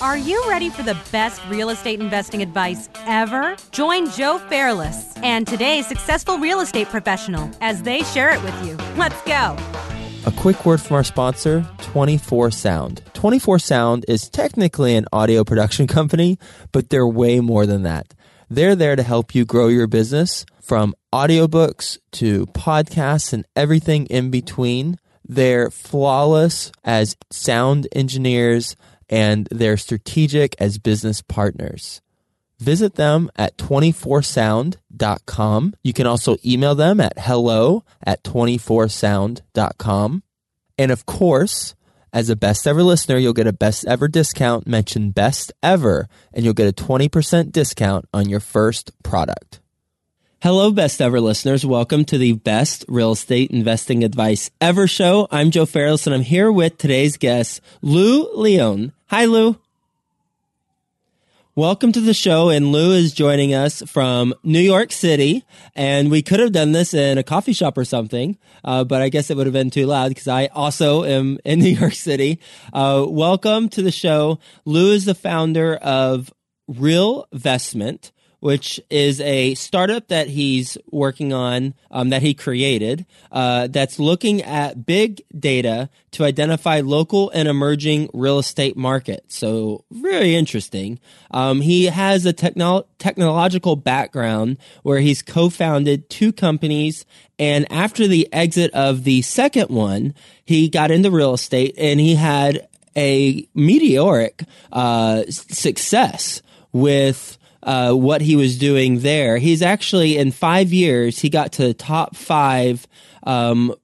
Are you ready for the best real estate investing advice ever? Join Joe Fairless and today's successful real estate professional as they share it with you. Let's go. A quick word from our sponsor, 24 Sound. 24 Sound is technically an audio production company, but they're way more than that. They're there to help you grow your business from audiobooks to podcasts and everything in between. They're flawless as sound engineers and they're strategic as business partners. Visit them at 24sound.com. You can also email them at hello at 24sound.com. And of course, as a best ever listener, you'll get a best ever discount. Mention best ever, and you'll get a 20% discount on your first product. Hello, best ever listeners. Welcome to the best real estate investing advice ever show. I'm Joe Fairless, and I'm here with today's guest, Lou Leone. Hi, Lou. Welcome to the show. And Lou is joining us from New York City. And we could have done this in a coffee shop or something, uh, but I guess it would have been too loud because I also am in New York City. Uh, welcome to the show. Lou is the founder of Real Investment which is a startup that he's working on um, that he created uh, that's looking at big data to identify local and emerging real estate markets. So, very interesting. Um, he has a techno- technological background where he's co founded two companies. And after the exit of the second one, he got into real estate and he had a meteoric uh, success with uh, what he was doing there. He's actually in five years he got to top five um,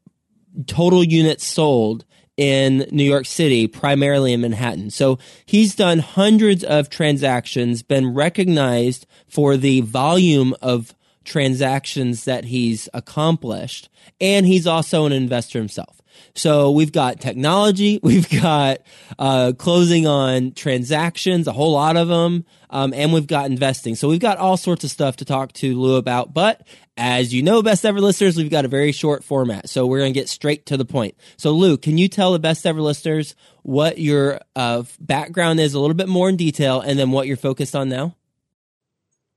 total units sold in New York City, primarily in Manhattan. So he's done hundreds of transactions, been recognized for the volume of transactions that he's accomplished, and he's also an investor himself. So we've got technology, we've got uh, closing on transactions, a whole lot of them, um, and we've got investing. So we've got all sorts of stuff to talk to Lou about. But as you know, best ever listeners, we've got a very short format, so we're going to get straight to the point. So Lou, can you tell the best ever listeners what your uh, background is a little bit more in detail, and then what you're focused on now?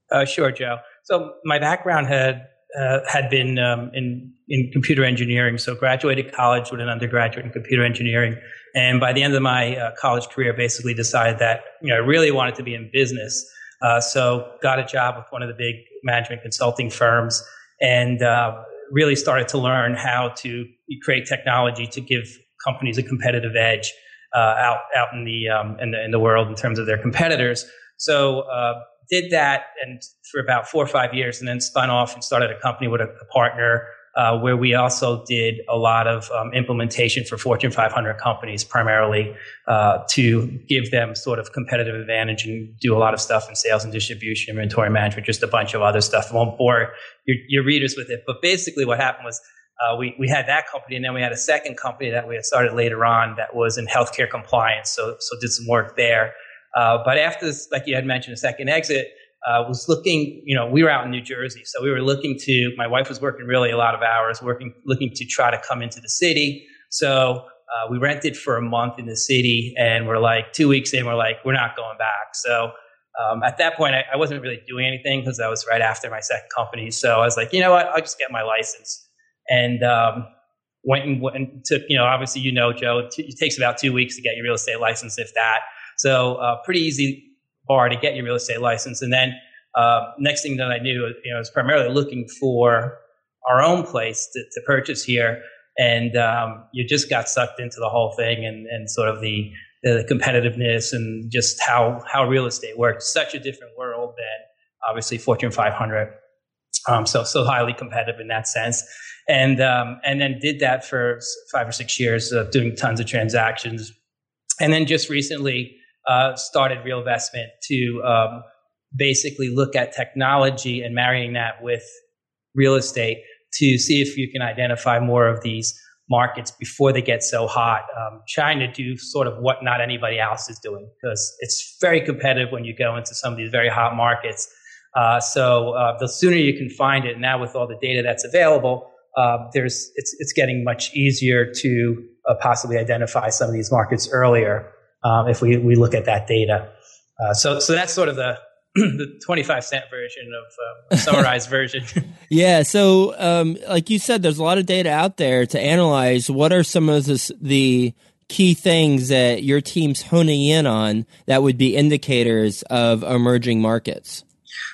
Uh, sure, Joe. So my background had uh, had been um, in in computer engineering. So graduated college with an undergraduate in computer engineering, and by the end of my uh, college career, basically decided that you know I really wanted to be in business. Uh, so got a job with one of the big management consulting firms, and uh, really started to learn how to create technology to give companies a competitive edge uh, out out in the, um, in the in the world in terms of their competitors. So uh, did that and for about four or five years and then spun off and started a company with a, a partner uh, where we also did a lot of um, implementation for Fortune 500 companies, primarily uh, to give them sort of competitive advantage and do a lot of stuff in sales and distribution, inventory management, just a bunch of other stuff. I won't bore your, your readers with it, but basically what happened was uh, we, we had that company and then we had a second company that we had started later on that was in healthcare compliance. So, so did some work there. Uh, but after this, like you had mentioned, a second exit, uh, was looking, you know, we were out in New Jersey, so we were looking to, my wife was working really a lot of hours, working, looking to try to come into the city. So uh, we rented for a month in the city and we're like, two weeks in, we're like, we're not going back. So um, at that point, I, I, wasn't really doing anything because that was right after my second company. So I was like, you know what, I'll just get my license. And um, went and, went and took, you know, obviously, you know, Joe, it, t- it takes about two weeks to get your real estate license, if that. So uh, pretty easy bar to get your real estate license. And then uh, next thing that I knew, you know, I was primarily looking for our own place to, to purchase here. And um, you just got sucked into the whole thing and, and sort of the, the competitiveness and just how, how real estate works. Such a different world than obviously Fortune 500. Um, so, so highly competitive in that sense. And, um, and then did that for five or six years, doing tons of transactions. And then just recently, uh, started Real Investment to um, basically look at technology and marrying that with real estate to see if you can identify more of these markets before they get so hot, um, trying to do sort of what not anybody else is doing because it's very competitive when you go into some of these very hot markets. Uh, so uh, the sooner you can find it, now with all the data that's available, uh, there's it's it's getting much easier to uh, possibly identify some of these markets earlier. Um, if we, we look at that data. Uh, so, so that's sort of the, the 25 cent version of uh, summarized version. yeah. So, um, like you said, there's a lot of data out there to analyze. What are some of the, the key things that your team's honing in on that would be indicators of emerging markets?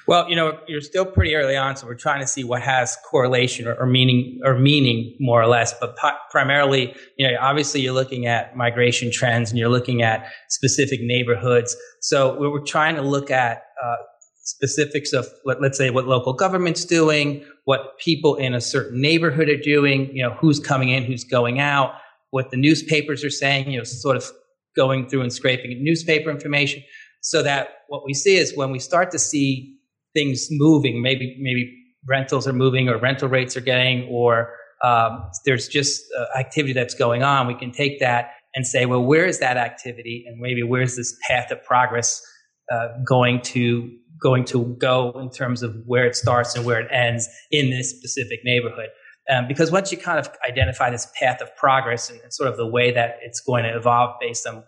Well, you know, you're still pretty early on, so we're trying to see what has correlation or, or meaning or meaning more or less. But po- primarily, you know, obviously you're looking at migration trends and you're looking at specific neighborhoods. So we're trying to look at uh, specifics of let, let's say what local government's doing, what people in a certain neighborhood are doing, you know, who's coming in, who's going out, what the newspapers are saying, you know, sort of going through and scraping newspaper information so that what we see is when we start to see things moving, maybe maybe rentals are moving or rental rates are getting, or um, there's just uh, activity that's going on, we can take that and say, well, where is that activity, and maybe where's this path of progress uh, going to going to go in terms of where it starts and where it ends in this specific neighborhood. Um, because once you kind of identify this path of progress and, and, sort of the way that it's going to evolve based on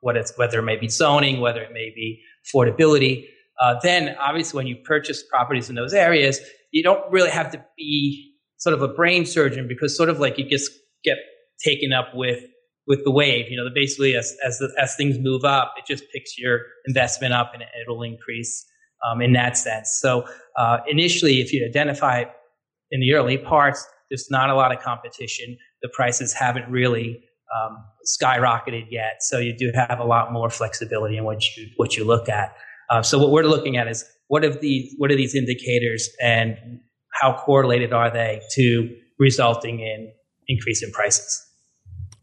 what it's whether it may be zoning, whether it may be affordability, uh, then obviously when you purchase properties in those areas, you don't really have to be sort of a brain surgeon because sort of like you just get taken up with with the wave. You know, basically as as the, as things move up, it just picks your investment up and it'll increase um, in that sense. So uh, initially, if you identify in the early parts, there's not a lot of competition. The prices haven't really um, skyrocketed yet, so you do have a lot more flexibility in what you what you look at. Uh, so what we're looking at is what of these what are these indicators and how correlated are they to resulting in increase in prices?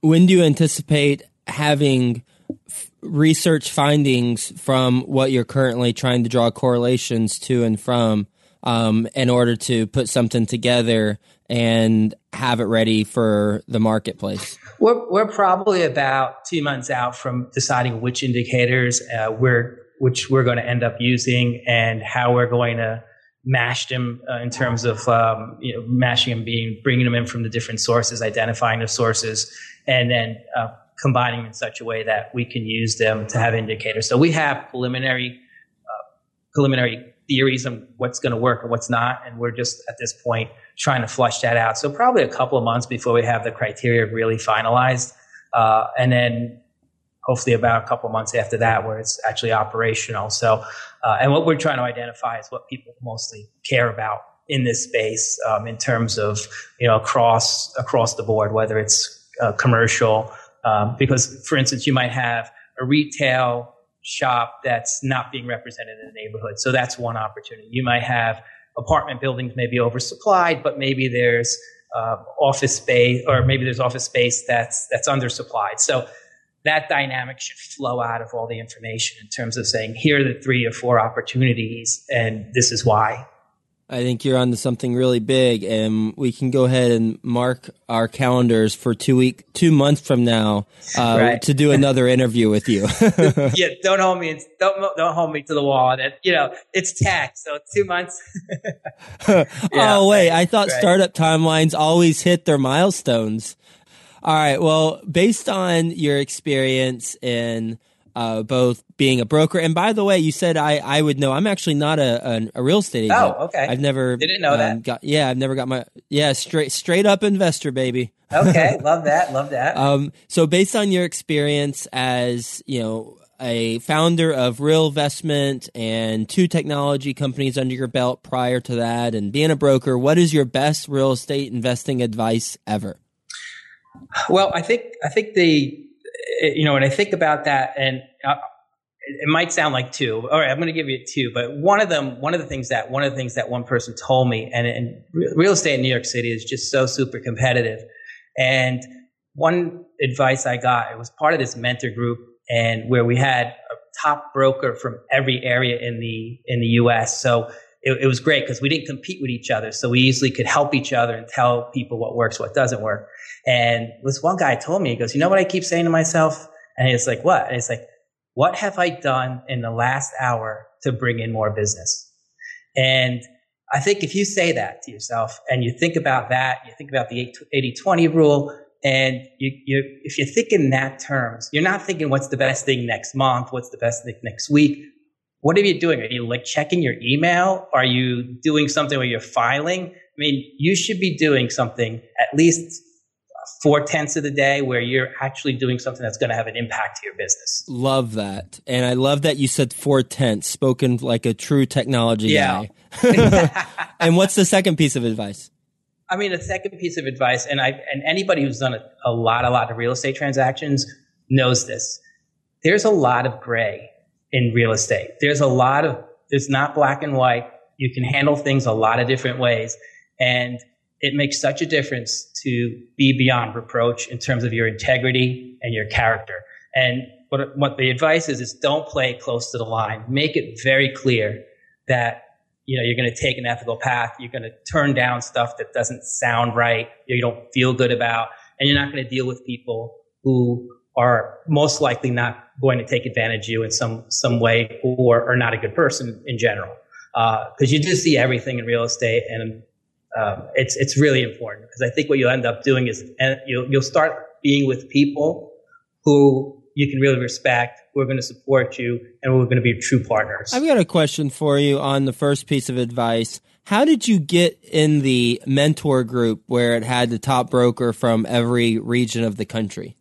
When do you anticipate having f- research findings from what you're currently trying to draw correlations to and from um, in order to put something together and have it ready for the marketplace? We're, we're probably about two months out from deciding which indicators uh, we're which we're going to end up using and how we're going to mash them uh, in terms of um, you know, mashing them being bringing them in from the different sources, identifying the sources, and then uh, combining in such a way that we can use them to have indicators. So we have preliminary uh, preliminary theories on what's going to work and what's not, and we're just at this point trying to flush that out. So probably a couple of months before we have the criteria really finalized, uh, and then hopefully about a couple of months after that where it's actually operational. So, uh, and what we're trying to identify is what people mostly care about in this space um, in terms of you know across across the board, whether it's uh, commercial. Um, because, for instance, you might have a retail shop that's not being represented in the neighborhood, so that's one opportunity. You might have apartment buildings maybe oversupplied, but maybe there's uh, office space, or maybe there's office space that's that's undersupplied. So that dynamic should flow out of all the information in terms of saying, here are the three or four opportunities, and this is why. I think you're onto something really big, and we can go ahead and mark our calendars for two week, two months from now, uh, right. to do another interview with you. yeah, don't hold me, don't don't hold me to the wall. And you know, it's tax, so two months. yeah, oh wait, I thought right. startup timelines always hit their milestones. All right. Well, based on your experience in uh, both being a broker, and by the way, you said I, I would know. I'm actually not a, a, a real estate agent. Oh, okay. I've never didn't know um, that. Got, yeah, I've never got my yeah straight straight up investor, baby. okay, love that. Love that. Um, so based on your experience as you know a founder of RealVestment and two technology companies under your belt prior to that, and being a broker, what is your best real estate investing advice ever? Well, I think I think the you know when I think about that, and uh, it might sound like two. All right, I'm going to give you two, but one of them, one of the things that one of the things that one person told me, and, and real estate in New York City is just so super competitive. And one advice I got, it was part of this mentor group, and where we had a top broker from every area in the in the U.S. So it, it was great because we didn't compete with each other. So we easily could help each other and tell people what works, what doesn't work. And this one guy told me, he goes, you know what I keep saying to myself? And he's like, what? And he's like, what have I done in the last hour to bring in more business? And I think if you say that to yourself and you think about that, you think about the 80 20 rule, And you, you, if you think in that terms, you're not thinking what's the best thing next month, what's the best thing next week. What are you doing? Are you like checking your email? Are you doing something where you're filing? I mean, you should be doing something at least four tenths of the day where you're actually doing something that's going to have an impact to your business. Love that. And I love that you said four tenths, spoken like a true technology yeah. guy. and what's the second piece of advice? I mean, the second piece of advice, and I and anybody who's done a, a lot, a lot of real estate transactions knows this. There's a lot of gray in real estate. There's a lot of there's not black and white. You can handle things a lot of different ways, and it makes such a difference to be beyond reproach in terms of your integrity and your character. And what, what the advice is, is don't play close to the line. Make it very clear that, you know, you're going to take an ethical path. You're going to turn down stuff that doesn't sound right. You don't feel good about, and you're not going to deal with people who are most likely not going to take advantage of you in some, some way or are not a good person in general. Because uh, you do see everything in real estate and um, it's it's really important because I think what you'll end up doing is you'll you'll start being with people who you can really respect, who are going to support you, and who are going to be true partners. I've got a question for you on the first piece of advice. How did you get in the mentor group where it had the top broker from every region of the country?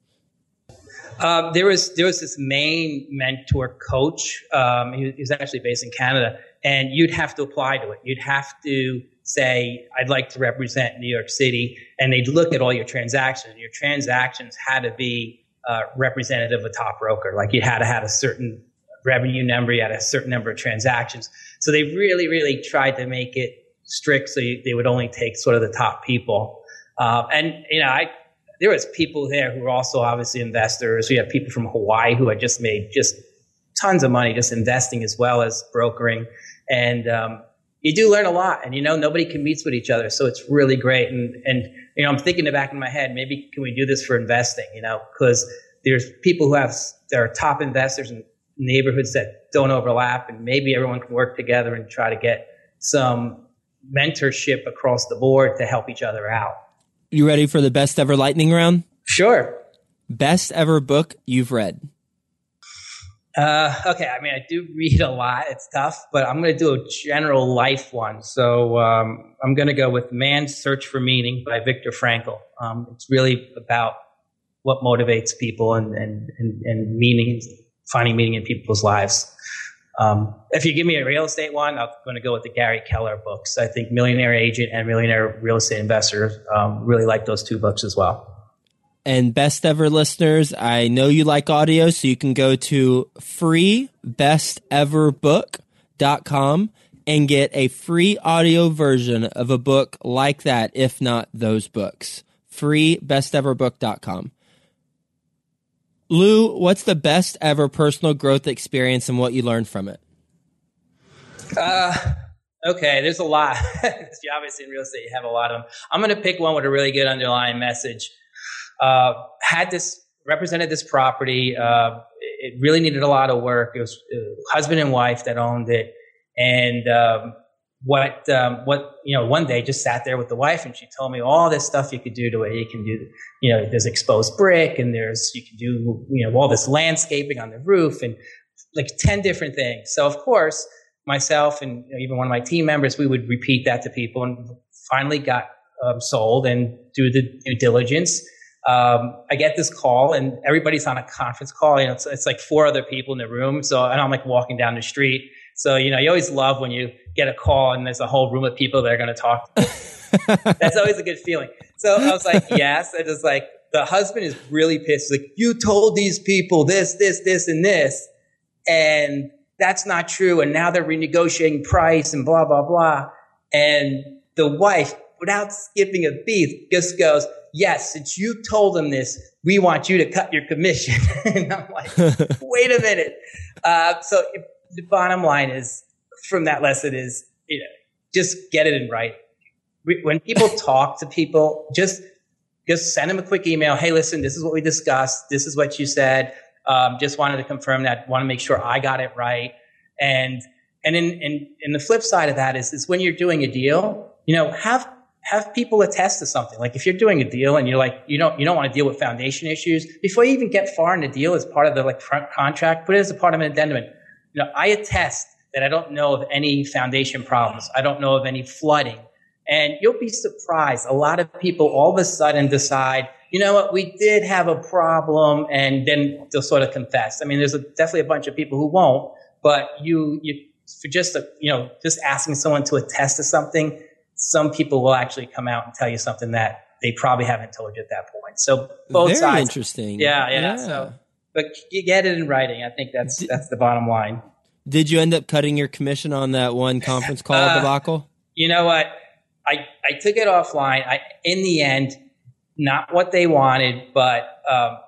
Um, there was there was this main mentor coach. Um, he, he was actually based in Canada, and you'd have to apply to it. You'd have to say, I'd like to represent New York City, and they'd look at all your transactions. Your transactions had to be uh, representative of a top broker. Like you had to have a certain revenue number, you had a certain number of transactions. So they really, really tried to make it strict so you, they would only take sort of the top people. Uh, and, you know, I, there was people there who were also obviously investors. We had people from Hawaii who had just made just tons of money just investing as well as brokering. And, um, you do learn a lot and you know nobody competes with each other so it's really great and and you know i'm thinking in the back of my head maybe can we do this for investing you know because there's people who have there are top investors in neighborhoods that don't overlap and maybe everyone can work together and try to get some mentorship across the board to help each other out you ready for the best ever lightning round sure best ever book you've read uh, okay, I mean, I do read a lot. It's tough, but I'm going to do a general life one. So um, I'm going to go with Man's Search for Meaning by Viktor Frankl. Um, it's really about what motivates people and, and, and, and meaning, finding meaning in people's lives. Um, if you give me a real estate one, I'm going to go with the Gary Keller books. I think Millionaire Agent and Millionaire Real Estate Investor um, really like those two books as well. And best ever listeners, I know you like audio, so you can go to freebesteverbook.com and get a free audio version of a book like that, if not those books. Freebesteverbook.com. Lou, what's the best ever personal growth experience and what you learned from it? Uh, okay, there's a lot. You Obviously, in real estate, you have a lot of them. I'm going to pick one with a really good underlying message uh, had this represented this property. Uh, it really needed a lot of work. It was uh, husband and wife that owned it, and um, what um, what you know one day just sat there with the wife and she told me all this stuff you could do to it. You can do you know there's exposed brick and there's you can do you know all this landscaping on the roof and like ten different things. So of course myself and even one of my team members we would repeat that to people and finally got um, sold and do the due diligence um, I get this call and everybody's on a conference call. You know, it's, it's like four other people in the room. So, and I'm like walking down the street. So, you know, you always love when you get a call and there's a whole room of people that are going to talk. To. That's always a good feeling. So I was like, yes. I was like, the husband is really pissed. He's like, you told these people this, this, this, and this. And that's not true. And now they're renegotiating price and blah, blah, blah. And the wife, without skipping a beat, just goes, yes, since you told them this, we want you to cut your commission. and I'm like, wait a minute. Uh, so the bottom line is from that lesson is, you know, just get it in right. When people talk to people, just, just send them a quick email. Hey, listen, this is what we discussed. This is what you said. Um, just wanted to confirm that. Want to make sure I got it right. And, and in, in, in the flip side of that is, is when you're doing a deal, you know, have have people attest to something. Like if you're doing a deal and you're like, you don't, you don't want to deal with foundation issues before you even get far in the deal as part of the like front contract, put it as a part of an addendum. You know, I attest that I don't know of any foundation problems. I don't know of any flooding. And you'll be surprised. A lot of people all of a sudden decide, you know what, we did have a problem and then they'll sort of confess. I mean, there's a, definitely a bunch of people who won't, but you, you, for just, a, you know, just asking someone to attest to something, some people will actually come out and tell you something that they probably haven't told you at that point. So both Very sides. interesting. Yeah, yeah, yeah. So, but you get it in writing. I think that's that's the bottom line. Did you end up cutting your commission on that one conference call uh, debacle? You know what? I I took it offline. I in the end, not what they wanted, but um,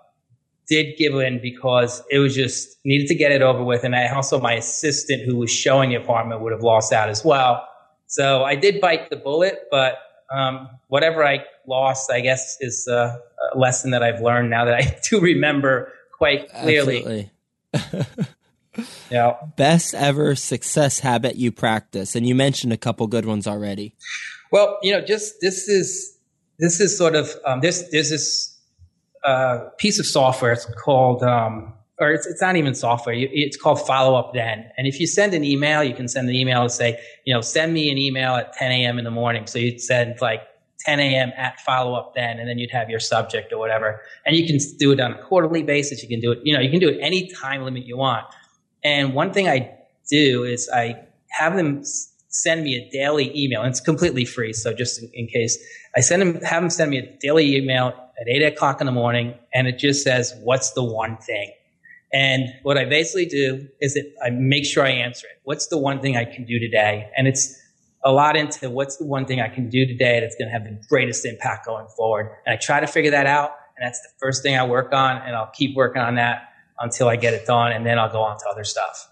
did give in because it was just needed to get it over with. And I also my assistant who was showing the apartment would have lost out as well. So I did bite the bullet, but um, whatever I lost, I guess, is a, a, lesson that I've learned now that I do remember quite clearly. yeah. Best ever success habit you practice, and you mentioned a couple good ones already. Well, you know, just this is this is sort of um, this there's this uh, piece of software. It's called um, or it's, it's not even software. It's called follow up then. And if you send an email, you can send an email and say, you know, send me an email at 10 a.m. in the morning. So you'd send like 10 a.m. at follow up then, and then you'd have your subject or whatever. And you can do it on a quarterly basis. You can do it, you know, you can do it any time limit you want. And one thing I do is I have them send me a daily email. And it's completely free. So just in, in case I send them, have them send me a daily email at eight o'clock in the morning. And it just says, what's the one thing? And what I basically do is that I make sure I answer it. What's the one thing I can do today? And it's a lot into what's the one thing I can do today that's going to have the greatest impact going forward. And I try to figure that out. And that's the first thing I work on. And I'll keep working on that until I get it done. And then I'll go on to other stuff.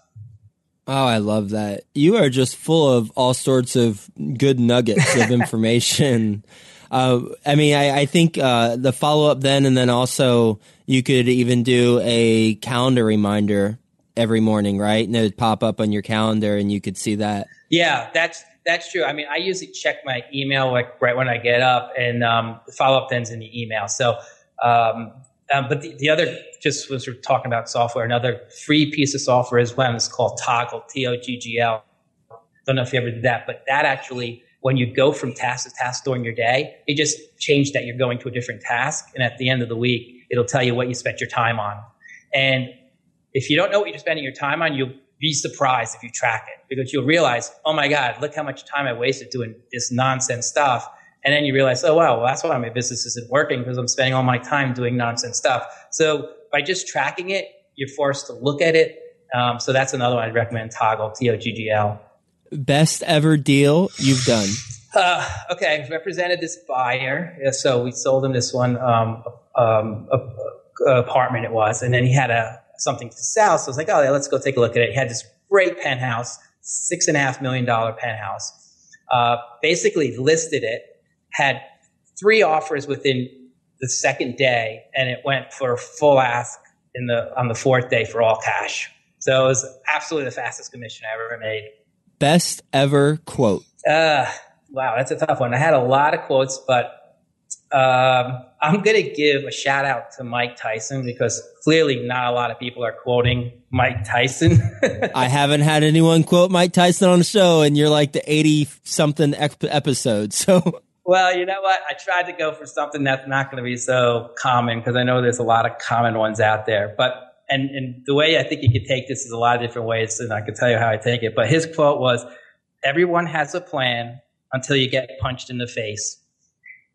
Oh, I love that. You are just full of all sorts of good nuggets of information. uh, I mean, I, I think uh, the follow up then, and then also you could even do a calendar reminder every morning, right? And it would pop up on your calendar, and you could see that. Yeah, that's that's true. I mean, I usually check my email like right when I get up, and um, the follow up then's in the email. So, um, um, but the, the other just was talking about software. Another free piece of software as well is called Toggl T O G G L. Don't know if you ever did that, but that actually when you go from task to task during your day, it just changed that you're going to a different task. And at the end of the week, it'll tell you what you spent your time on. And if you don't know what you're spending your time on, you'll be surprised if you track it because you'll realize, oh my God, look how much time I wasted doing this nonsense stuff. And then you realize, oh wow, well that's why my business isn't working because I'm spending all my time doing nonsense stuff. So by just tracking it, you're forced to look at it. Um, so that's another one I'd recommend Toggl, T O G G L. Best ever deal you've done? Uh, okay, I represented this buyer. So we sold him this one um, um, apartment. It was, and then he had a something to sell. So I was like, oh, yeah, let's go take a look at it. He had this great penthouse, six and a half million dollar penthouse. Uh, basically listed it, had three offers within the second day, and it went for a full ask in the on the fourth day for all cash. So it was absolutely the fastest commission I ever made best ever quote? Uh, wow, that's a tough one. I had a lot of quotes, but um, I'm going to give a shout out to Mike Tyson because clearly not a lot of people are quoting Mike Tyson. I haven't had anyone quote Mike Tyson on the show, and you're like the 80 something episode. So. Well, you know what? I tried to go for something that's not going to be so common because I know there's a lot of common ones out there. But and, and the way I think you could take this is a lot of different ways, and I can tell you how I take it. But his quote was, "Everyone has a plan until you get punched in the face."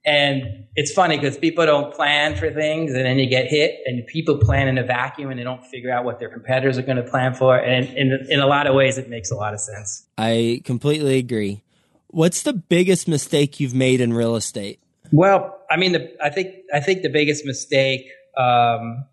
And it's funny because people don't plan for things, and then you get hit, and people plan in a vacuum, and they don't figure out what their competitors are going to plan for. And in, in a lot of ways, it makes a lot of sense. I completely agree. What's the biggest mistake you've made in real estate? Well, I mean, the, I think I think the biggest mistake um,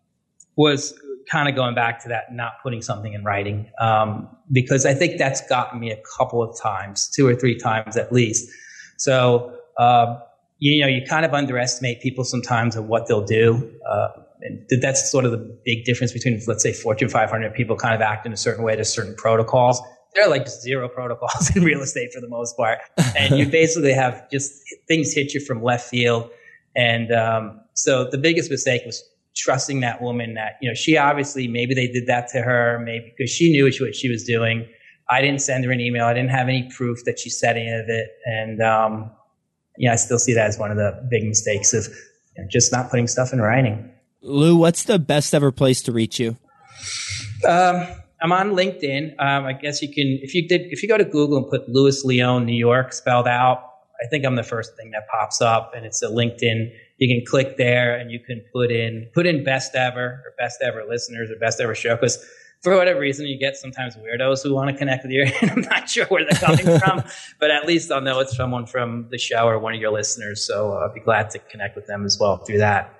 was kind of going back to that, not putting something in writing, um, because I think that's gotten me a couple of times, two or three times at least. So, uh, you know, you kind of underestimate people sometimes of what they'll do. Uh, and that's sort of the big difference between, let's say, Fortune 500 people kind of act in a certain way to certain protocols. there are like zero protocols in real estate for the most part, and you basically have just things hit you from left field. And um, so the biggest mistake was trusting that woman. That you know, she obviously maybe they did that to her, maybe because she knew what she was doing. I didn't send her an email. I didn't have any proof that she said any of it, and um, yeah, I still see that as one of the big mistakes of you know, just not putting stuff in writing. Lou, what's the best ever place to reach you? Um, I'm on LinkedIn. Um, I guess you can if you did if you go to Google and put Louis Leone, New York, spelled out. I think I'm the first thing that pops up, and it's a LinkedIn. You can click there, and you can put in put in best ever or best ever listeners or best ever show because for whatever reason, you get sometimes weirdos who want to connect with you. And I'm not sure where they're coming from, but at least I'll know it's someone from the show or one of your listeners. So uh, I'll be glad to connect with them as well through that.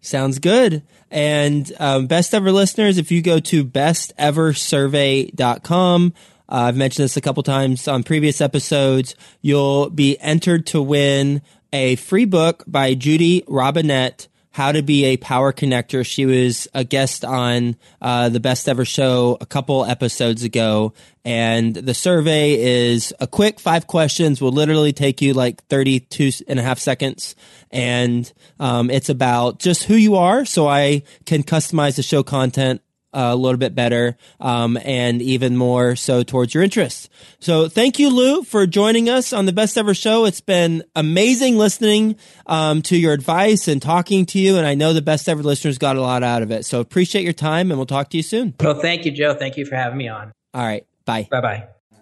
Sounds good. And um, best ever listeners, if you go to besteversurvey.com, uh, I've mentioned this a couple times on previous episodes, you'll be entered to win a free book by Judy Robinett how to be a power connector. She was a guest on uh, the best ever show a couple episodes ago. And the survey is a quick five questions, will literally take you like 32 and a half seconds. And um, it's about just who you are. So I can customize the show content a little bit better um, and even more so towards your interests. So thank you, Lou, for joining us on the Best Ever Show. It's been amazing listening um, to your advice and talking to you, and I know the Best Ever listeners got a lot out of it. So appreciate your time, and we'll talk to you soon. Well, thank you, Joe. Thank you for having me on. All right. Bye. Bye bye.